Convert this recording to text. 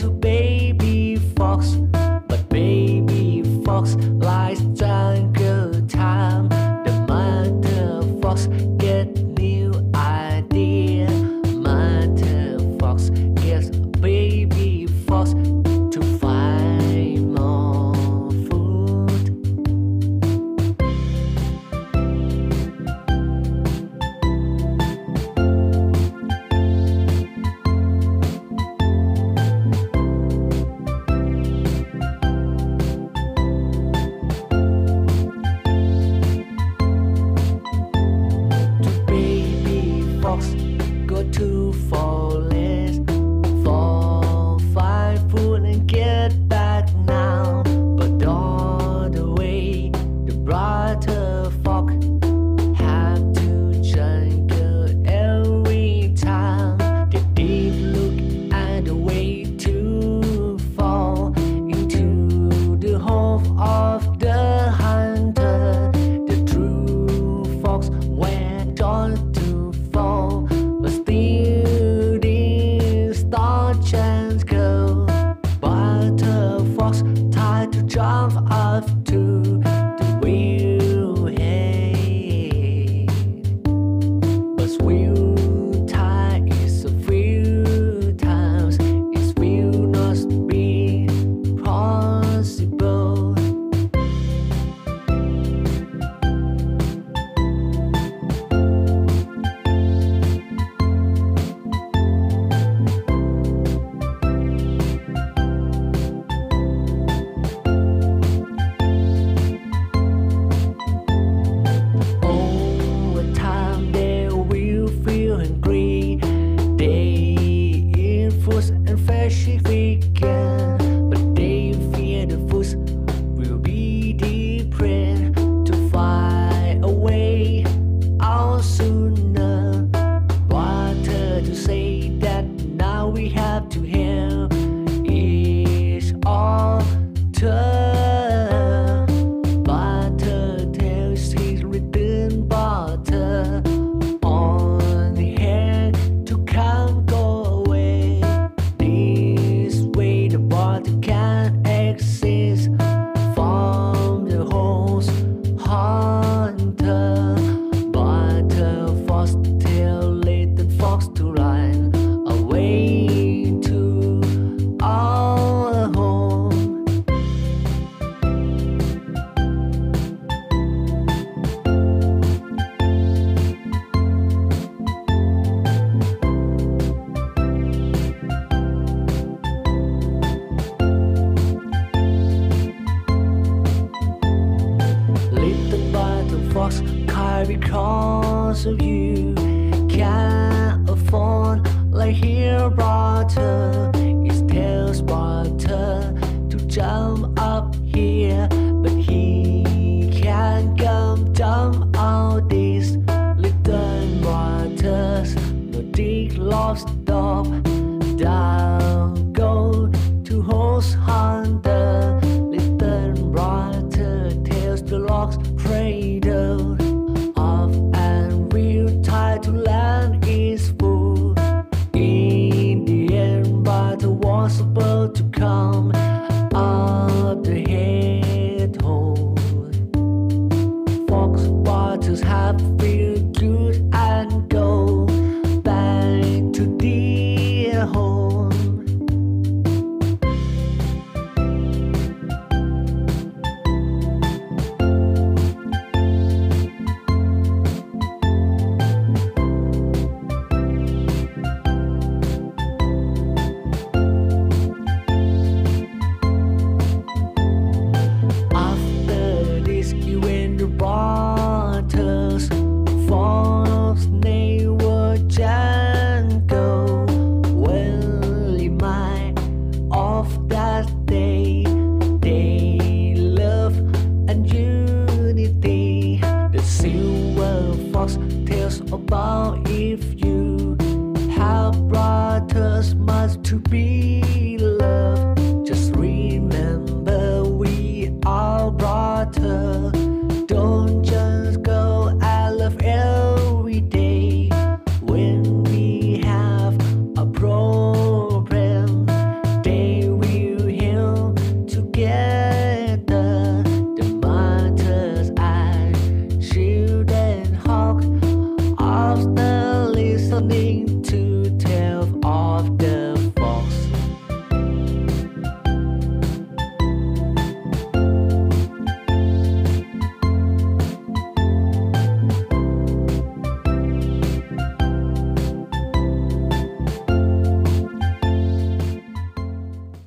to be. Cry because of you. Can't afford like here brother. His tail's brother to jump up here, but he can't come jump out this little waters. No dig lost dog down go to horse hunter. About to come to be